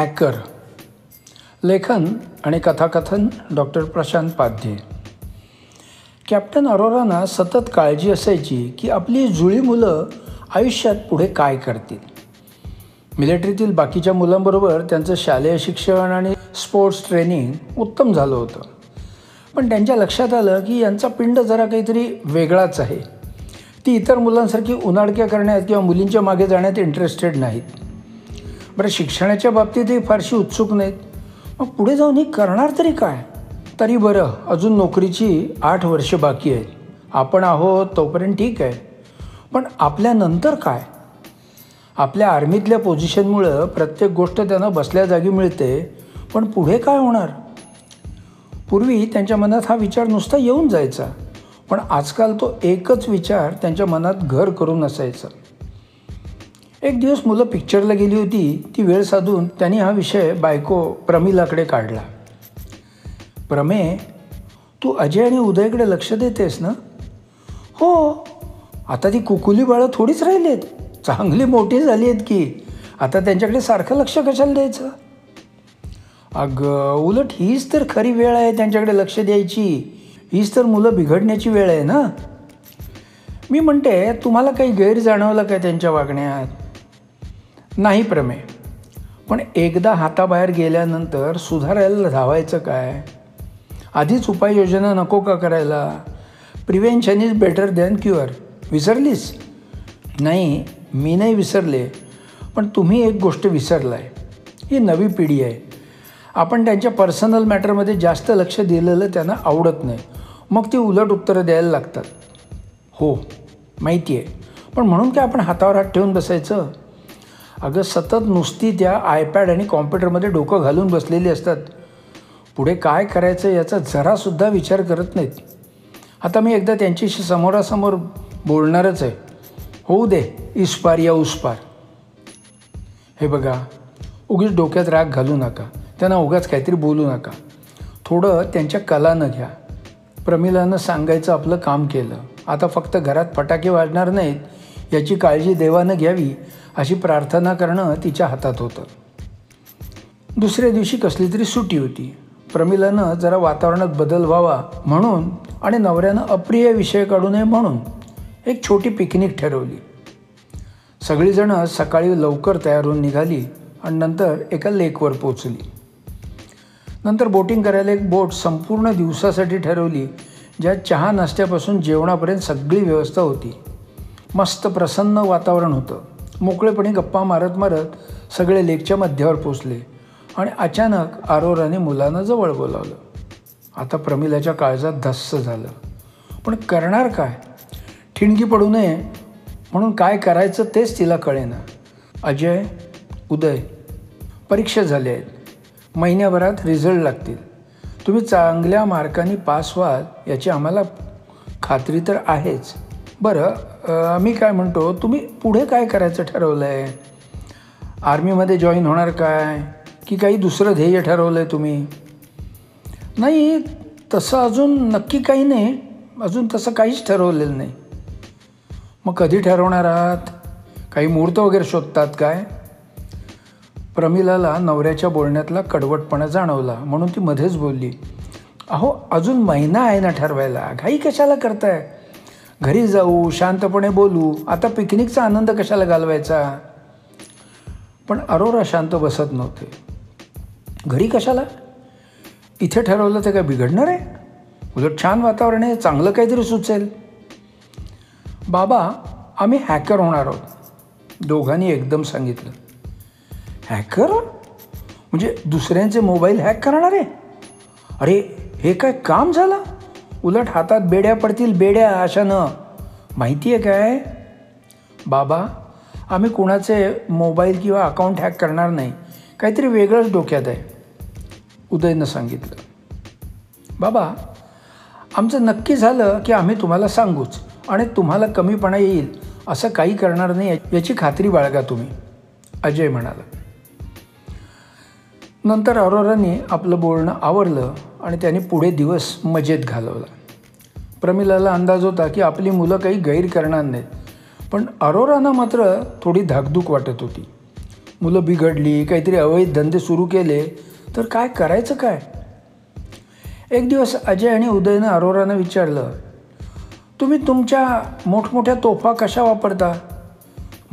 Hacker लेखन आणि कथाकथन डॉक्टर प्रशांत पाध्ये. कॅप्टन अरोरांना सतत काळजी असायची की आपली जुळी मुलं आयुष्यात पुढे काय करतील. मिलिटरीतील बाकीच्या मुलांबरोबर त्यांचं शालेय शिक्षण आणि स्पोर्ट्स ट्रेनिंग उत्तम झालं होतं. पण त्यांच्या लक्षात आलं की यांचा पिंड जरा काहीतरी वेगळाच आहे. ती इतर मुलांसारखी उन्हाडक्या करण्यात किंवा मुलींच्या मागे जाण्यात इंटरेस्टेड नाहीत. बरं शिक्षणाच्या बाबतीतही फारशी उत्सुक नाहीत. मग पुढे जाऊन हे करणार तरी काय? तरी बरं अजून नोकरीची आठ वर्ष बाकी आहेत. आपण आहोत तोपर्यंत ठीक आहे. पण आपल्यानंतर काय? आपल्या आर्मीतल्या पोझिशनमुळं प्रत्येक गोष्ट त्यांना बसल्या जागी मिळते. पण पुढे काय होणार? पूर्वी त्यांच्या मनात हा विचार नुसता येऊन जायचा. पण आजकाल तो एकच विचार त्यांच्या मनात घर करून असायचा. एक दिवस मुलं पिक्चरला गेली होती. ती वेळ साधून त्यांनी हा विषय बायको प्रमिलाकडे काढला. प्रमे तू अजय आणि उदयकडे लक्ष देतेस ना? हो. आता ती कुकुली बाळं थोडीच राहिली आहेत चांगली मोठी झाली आहेत की. आता त्यांच्याकडे सारखं लक्ष कशाला द्यायचं? अगं उलट हीच तर खरी वेळ आहे त्यांच्याकडे लक्ष द्यायची. हीच तर मुलं बिघडण्याची वेळ आहे ना? मी म्हणते तुम्हाला काही गैर जाणवलं काय त्यांच्या वागण्यात? नाही प्रमेय. पण एकदा हाताबाहेर गेल्यानंतर सुधारायला धावायचं काय? आधीच उपाययोजना नको का करायला? Prevention is better than cure. विसरलीस? नाही मी नाही विसरले पण तुम्ही एक गोष्ट विसरलाय. ही नवी पिढी आहे. आपण त्यांच्या पर्सनल मॅटरमध्ये जास्त लक्ष दिलेलं त्यांना आवडत नाही. मग ती उलट उत्तरं द्यायला लागतात. हो माहिती आहे पण म्हणून काय आपण हातावर हात ठेवून बसायचं? अगं सतत नुसती त्या आयपॅड आणि कॉम्प्युटरमध्ये डोकं घालून बसलेली असतात. पुढे काय करायचं याचा जरासुद्धा विचार करत नाहीत. आता मी एकदा त्यांच्याशी समोरासमोर बोलणारच आहे. होऊ दे इस्पार या उसपार हे बघा उगीच डोक्यात राग घालू नका. त्यांना उगाच काहीतरी बोलू नका. थोडं त्यांच्या कलानं घ्या. प्रमिलानं सांगायचं आपलं काम केलं. आता फक्त घरात फटाके वाजणार नाहीत. याची काळजी देवानं घ्यावी अशी प्रार्थना करणं तिच्या हातात होतं. दुसऱ्या दिवशी कसली तरी सुटी होती. प्रमिलानं जरा वातावरणात बदल व्हावा म्हणून आणि नवऱ्यानं अप्रिय विषय काढू नये म्हणून एक छोटी पिकनिक ठरवली. सगळीजणं सकाळी लवकर तयार होऊन निघाली आणि नंतर एका लेकवर पोचली. नंतर बोटिंग करायला एक बोट संपूर्ण दिवसासाठी ठरवली ज्यात चहा नाश्त्यापासून जेवणापर्यंत सगळी व्यवस्था होती. मस्त प्रसन्न वातावरण होतं. मोकळेपणी गप्पा मारत मारत सगळे लेकच्या मध्यावर पोचले आणि अचानक आरोराने मुलांना जवळ बोलावलं. आता प्रमिलाच्या काळजात धस्स झालं. पण करणार काय? ठिणगी पडू नये म्हणून काय करायचं तेच तिला कळेना. अजय उदय परीक्षा झाल्या आहेत. महिन्याभरात रिझल्ट लागतील. तुम्ही चांगल्या मार्कांनी पास व्हाल याची आम्हाला खात्री तर आहेच. बरं मी काय म्हणतो तुम्ही पुढे काय करायचं ठरवलं आहे आर्मीमध्ये जॉईन होणार काय? की काही दुसरं ध्येय ठरवलं आहे तुम्ही? नाही तसं अजून नक्की काही नाही. अजून तसं काहीच ठरवलेलं नाही. मग कधी ठरवणार आहात? काही मुहूर्त वगैरे शोधतात काय? प्रमिलाला नवऱ्याच्या बोलण्यातला कडवटपणा जाणवला म्हणून ती मध्येच बोलली अहो अजून महिना आहे ना ठरवायला. घाई कशाला करताय? घरी जाऊ शांतपणे बोलू. आता पिकनिकचा आनंद कशाला घालवायचा? पण अरोरा शांत बसत नव्हते. घरी कशाला? इथे ठरवलं तर काय बिघडणार आहे? उलट छान वातावरण आहे चांगलं काहीतरी सुचेल. बाबा आम्ही हॅकर होणार आहोत. दोघांनी एकदम सांगितलं. हॅकर? म्हणजे दुसऱ्यांचे मोबाईल हॅक करणार? आहे अरे हे काय काम झालं? उलट हातात बेड्या पडतील बेड्या अशानं माहिती आहे काय? बाबा आम्ही कुणाचे मोबाईल किंवा अकाउंट हॅक करणार नाही. काहीतरी वेगळंच डोक्यात आहे. उदयनं सांगितलं. बाबा आमचं नक्की झालं की आम्ही तुम्हाला सांगूच आणि तुम्हाला कमीपणा येईल असं काही करणार नाही याची खात्री बाळगा तुम्ही अजय म्हणाला. नंतर अरोराने आपलं बोलणं आवरलं. आणि त्याने पुढे दिवस मजेत घालवला. प्रमिलाला अंदाज होता की आपली मुलं काही गैर करणार नाहीत पण अरोराना मात्र थोडी धाकधूक वाटत होती. मुलं बिघडली काहीतरी अवैध धंदे सुरू केले तर काय करायचं काय? एक दिवस अजय आणि उदयनं अरोरानं विचारलं तुम्ही तुमच्या मोठमोठ्या तोफा कशा वापरता?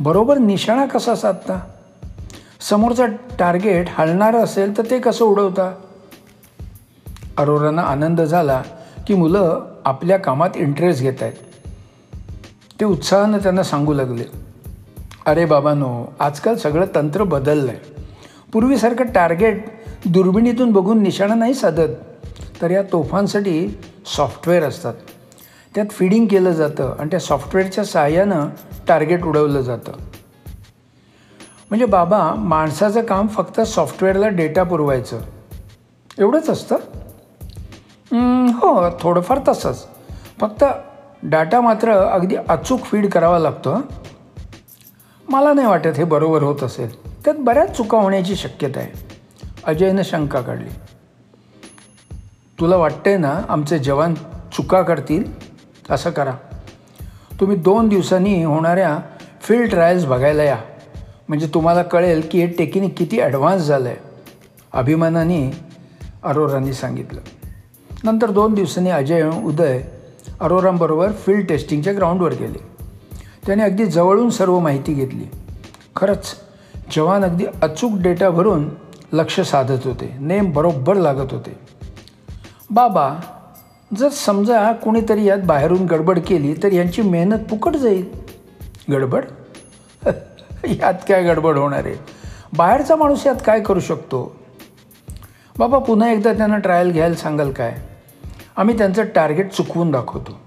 बरोबर निशाणा कसा साधता? समोरचा टार्गेट हलणारं असेल तर ते कसं उडवता? अरोरांना आनंद झाला की मुलं आपल्या कामात इंटरेस्ट घेत आहेत. ते उत्साहानं त्यांना सांगू लागले अरे बाबानो आजकाल सगळं तंत्र बदललं आहे पूर्वीसारखं टार्गेट दुर्बिणीतून बघून निशाणा नाही साधत तर या तोफांसाठी सॉफ्टवेअर असतात. त्यात फिडिंग केलं जातं आणि त्या सॉफ्टवेअरच्या सहाय्यानं टार्गेट उडवलं जातं. म्हणजे बाबा माणसाचं काम फक्त सॉफ्टवेअरला डेटा पुरवायचं. एवढंच असतं? हो थोडंफार तसंच. फक्त डाटा मात्र अगदी अचूक फीड करावा लागतो मला नाही वाटत हे बरोबर होत असेल. त्यात बऱ्याच चुका होण्याची शक्यता आहे. अजयनं शंका काढली. तुला वाटतंय ना आमचे जवान चुका करतील? असं करा. तुम्ही दोन दिवसांनी होणाऱ्या फील्ड ट्रायल्स बघायला या. म्हणजे तुम्हाला कळेल की हे टेक्निक किती ॲडव्हान्स झालं आहे अभिमानाने अरोरांनी सांगितलं. नंतर दोन दिवसांनी अजय उदय अरोरांबरोबर फील्ड टेस्टिंगच्या ग्राउंडवर गेले. त्याने अगदी जवळून सर्व माहिती घेतली. खरंच जवान अगदी अचूक डेटा भरून लक्ष साधत होते. नेम बरोबर लागत होते. बाबा जर समजा कोणीतरी यात बाहेरून गडबड केली तर यांची मेहनत फुकट जाईल. गडबड? यात काय गडबड होणार आहे? बाहेरचा माणूस यात काय करू शकतो? बाबा पुन्हा एकदा त्यांना ट्रायल घ्यायला सांगाल काय? आम्ही त्यांचं टार्गेट चुकवून दाखवतो.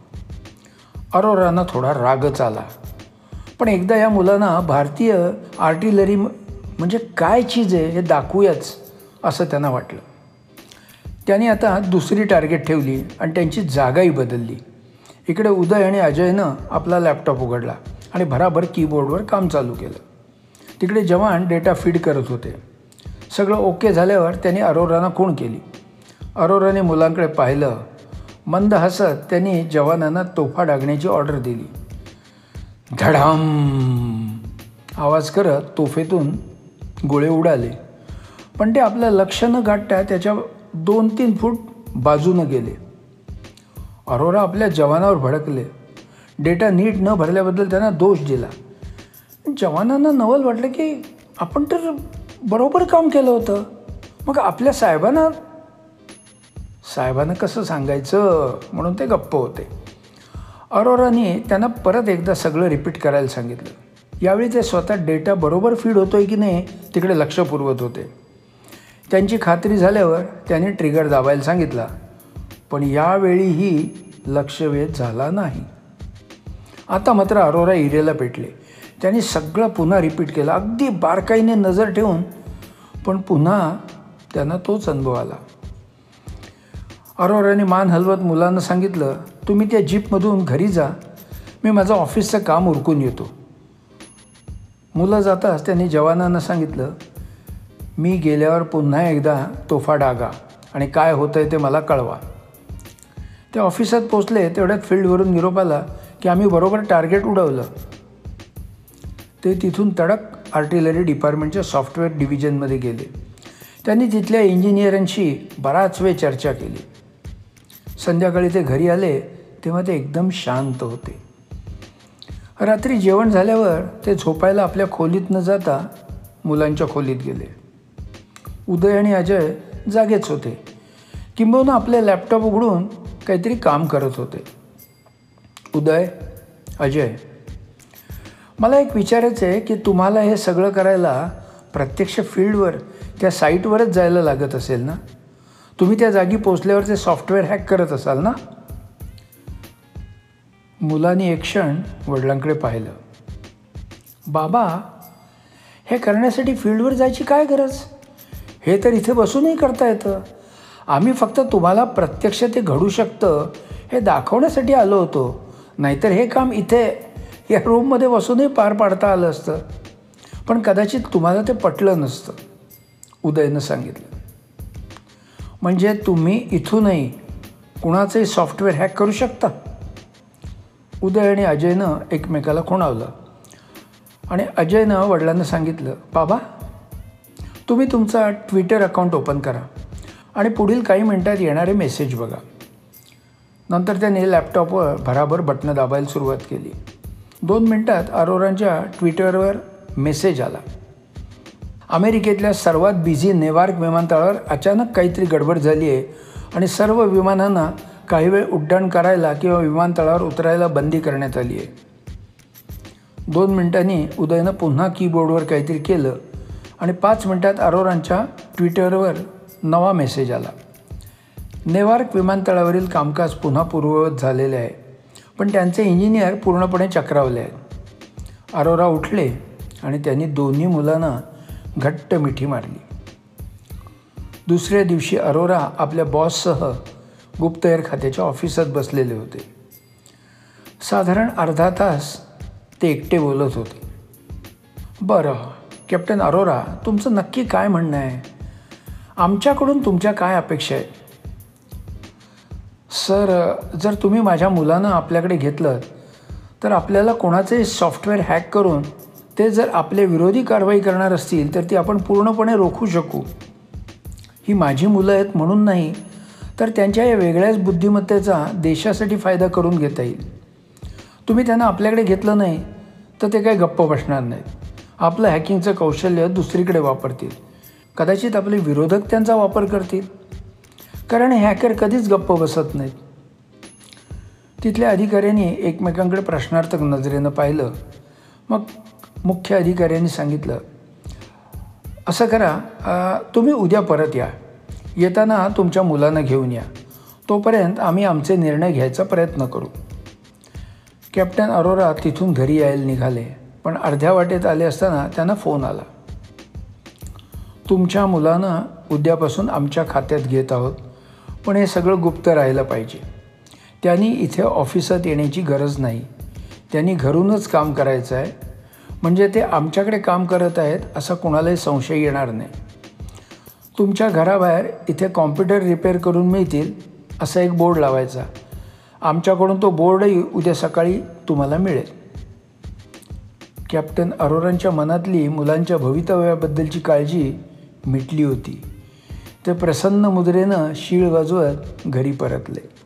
अरोरांना थोडा रागच आला. पण एकदा या मुलांना भारतीय आर्टिलरी म्हणजे काय चीज आहे हे दाखवूयाच असं त्यांना वाटलं. त्यांनी आता दुसरी टार्गेट ठेवली आणि त्यांची जागाही बदलली. इकडे उदय आणि अजयनं आपला लॅपटॉप उघडला आणि भराभर कीबोर्डवर काम चालू केलं. तिकडे जवान डेटा फीड करत होते. सगळं ओके झाल्यावर त्यांनी अरोराना खूण केली. अरोराने मुलांकडे पाहिलं. मंद हसत त्यांनी जवानांना तोफा डागण्याची ऑर्डर दिली. धडाम! आवाज करत तोफेतून गोळे उडाले. पण ते आपलं लक्ष न गाठता त्याच्या दोन तीन फूट बाजूनं गेले. अरोरा आपल्या जवानावर भडकले. डेटा नीट न भरल्याबद्दल त्यांना दोष दिला. जवानांना नवल वाटलं की आपण तर बरोबर काम केलं होतं. मग आपल्या साहेबांना साहेबांना कसं सांगायचं? म्हणून ते गप्प होते. अरोराने त्यांना परत एकदा सगळं रिपीट करायला सांगितलं. यावेळी ते स्वतः डेटा बरोबर फीड होतो आहे की नाही तिकडे लक्ष पुरवत होते. त्यांची खात्री झाल्यावर त्यांनी ट्रिगर दाबायला सांगितला. पण यावेळीही लक्षवेध झाला नाही. आता मात्र अरोरा इरेला पेटले. त्यांनी सगळं पुन्हा रिपीट केलं. अगदी बारकाईने नजर ठेवून पण पुन्हा त्यांना तोच अनुभव आला. अरोराने मान हलवत मुलांना सांगितलं तुम्ही त्या जीपमधून घरी जा. मी माझं ऑफिसचं काम उरकून येतो. मुलं जाताच त्यांनी जवानांना सांगितलं मी गेल्यावर पुन्हा एकदा तोफा डागा आणि काय होतं आहे ते मला कळवा. ते ऑफिसात पोचले तेवढ्यात फील्डवरून निरोप आला की आम्ही बरोबर टार्गेट उडवलं. ते तिथून तडक आर्टिलरी डिपार्टमेंटच्या सॉफ्टवेअर डिव्हिजनमध्ये गेले. त्यांनी तिथल्या इंजिनियरांशी बराच वेळ चर्चा केली. संध्याकाळी ते घरी आले तेव्हा ते एकदम शांत होते. रात्री जेवण झाल्यावर ते झोपायला आपल्या खोलीत न जाता मुलांच्या खोलीत गेले. उदय आणि अजय जागेच होते. किंबहुना आपले लॅपटॉप उघडून काहीतरी काम करत होते. उदय अजय मला एक विचारायचं आहे की तुम्हाला हे सगळं करायला प्रत्यक्ष फील्डवर त्या साईटवरच जायला लागत असेल ना? तुम्ही त्या जागी पोचल्यावर ते सॉफ्टवेअर हॅक करत असाल ना? मुलांनी एक क्षण वडिलांकडे पाहिलं. बाबा हे करण्यासाठी फील्डवर जायची काय गरज? हे तर इथे बसूनही करता येतं. आम्ही फक्त तुम्हाला प्रत्यक्ष ते घडू शकतं हे दाखवण्यासाठी आलो होतो. नाहीतर हे काम इथे या रूममध्ये बसूनही पार पाडता आलं असतं. पण कदाचित तुम्हाला ते पटलं नसतं उदयनं सांगितलं. म्हणजे तुम्ही इथूनही कुणाचंही सॉफ्टवेअर हॅक करू शकता? उदय आणि अजयनं एकमेकाला खुणावलं. आणि अजयनं वडिलांना सांगितलं बाबा तुम्ही तुमचा ट्विटर अकाउंट ओपन करा आणि पुढील काही मिनटात येणारे मेसेज बघा. नंतर त्याने लॅपटॉपवर भराभर बटणं दाबायला सुरुवात केली. दोन मिनटात अरोरांच्या ट्विटरवर मेसेज आला. अमेरिकेतल्या सर्वात बिझी नेवार्क विमानतळावर अचानक काहीतरी गडबड झाली आहे आणि सर्व विमानांना काही वेळ उड्डाण करायला किंवा विमानतळावर उतरायला बंदी करण्यात आली आहे. दोन मिनिटांनी उदयनं पुन्हा कीबोर्डवर काहीतरी केलं आणि पाच मिनिटात अरोरांच्या ट्विटरवर नवा मेसेज आला. नेवार्क विमानतळावरील कामकाज पुन्हा पूर्ववत झालेले आहे. पण त्यांचे इंजिनियर पूर्णपणे चक्रावले आहेत. अरोरा उठले आणि त्यांनी दोन्ही मुलांना घट्ट मिठी मारली. दुसऱ्या दिवशी अरोरा आपल्या बॉससह गुप्तहेर खात्याच्या ऑफिसात बसलेले होते. साधारण अर्धा तास ते एकटे बोलत होते. बरं कॅप्टन अरोरा तुमचं नक्की काय म्हणणं आहे? आमच्याकडून तुमच्या काय अपेक्षा आहेत? सर जर तुम्ही माझ्या मुलांना आपल्याकडे घेतलं तर आपल्याला कोणाचे सॉफ्टवेअर हॅक करून ते जर आपले विरोधी कारवाई करणार असतील तर ती आपण पूर्णपणे रोखू शकू. ही माझी मुलं आहेत म्हणून नाही तर त्यांच्या या वेगळ्याच बुद्धिमत्तेचा देशासाठी फायदा करून घेता येईल. तुम्ही त्यांना आपल्याकडे घेतलं नाही तर ते काही गप्प बसणार नाहीत. आपलं हॅकिंगचं कौशल्य दुसरीकडे वापरतील. कदाचित आपले विरोधक त्यांचा वापर करतील. कारण हॅकर कधीच गप्प बसत नाहीत. तिथल्या अधिकाऱ्यांनी एकमेकांकडे प्रश्नार्थक नजरेनं पाहिलं. मग मुख्य अधिकाऱ्यांनी सांगितलं असं करा तुम्ही उद्या परत या. येताना तुमच्या मुलांना घेऊन या. तोपर्यंत आम्ही आमचे निर्णय घ्यायचा प्रयत्न करू. कॅप्टन अरोरा तिथून घरी यायला निघाले पण अर्ध्या वाटेत आले असताना त्यांना फोन आला. तुमच्या मुलांना उद्यापासून आमच्या खात्यात घेत आहोत. पण हे सगळं गुप्त राहिलं पाहिजे त्यांनी इथे ऑफिसात येण्याची गरज नाही त्यांनी घरूनच काम करायचं आहे म्हणजे ते आमच्याकडे काम करत आहेत असा कोणालाही संशय येणार नाही तुमच्या घराबाहेर इथे कॉम्प्युटर रिपेअर करून मिळतील असा एक बोर्ड लावायचा आमच्याकडून तो बोर्डही उद्या सकाळी तुम्हाला मिळेल कॅप्टन अरोरांच्या मनातली मुलांच्या भवितव्याबद्दलची काळजी मिटली होती ते प्रसन्न मुद्रेनं शीळ वाजवत घरी परतले.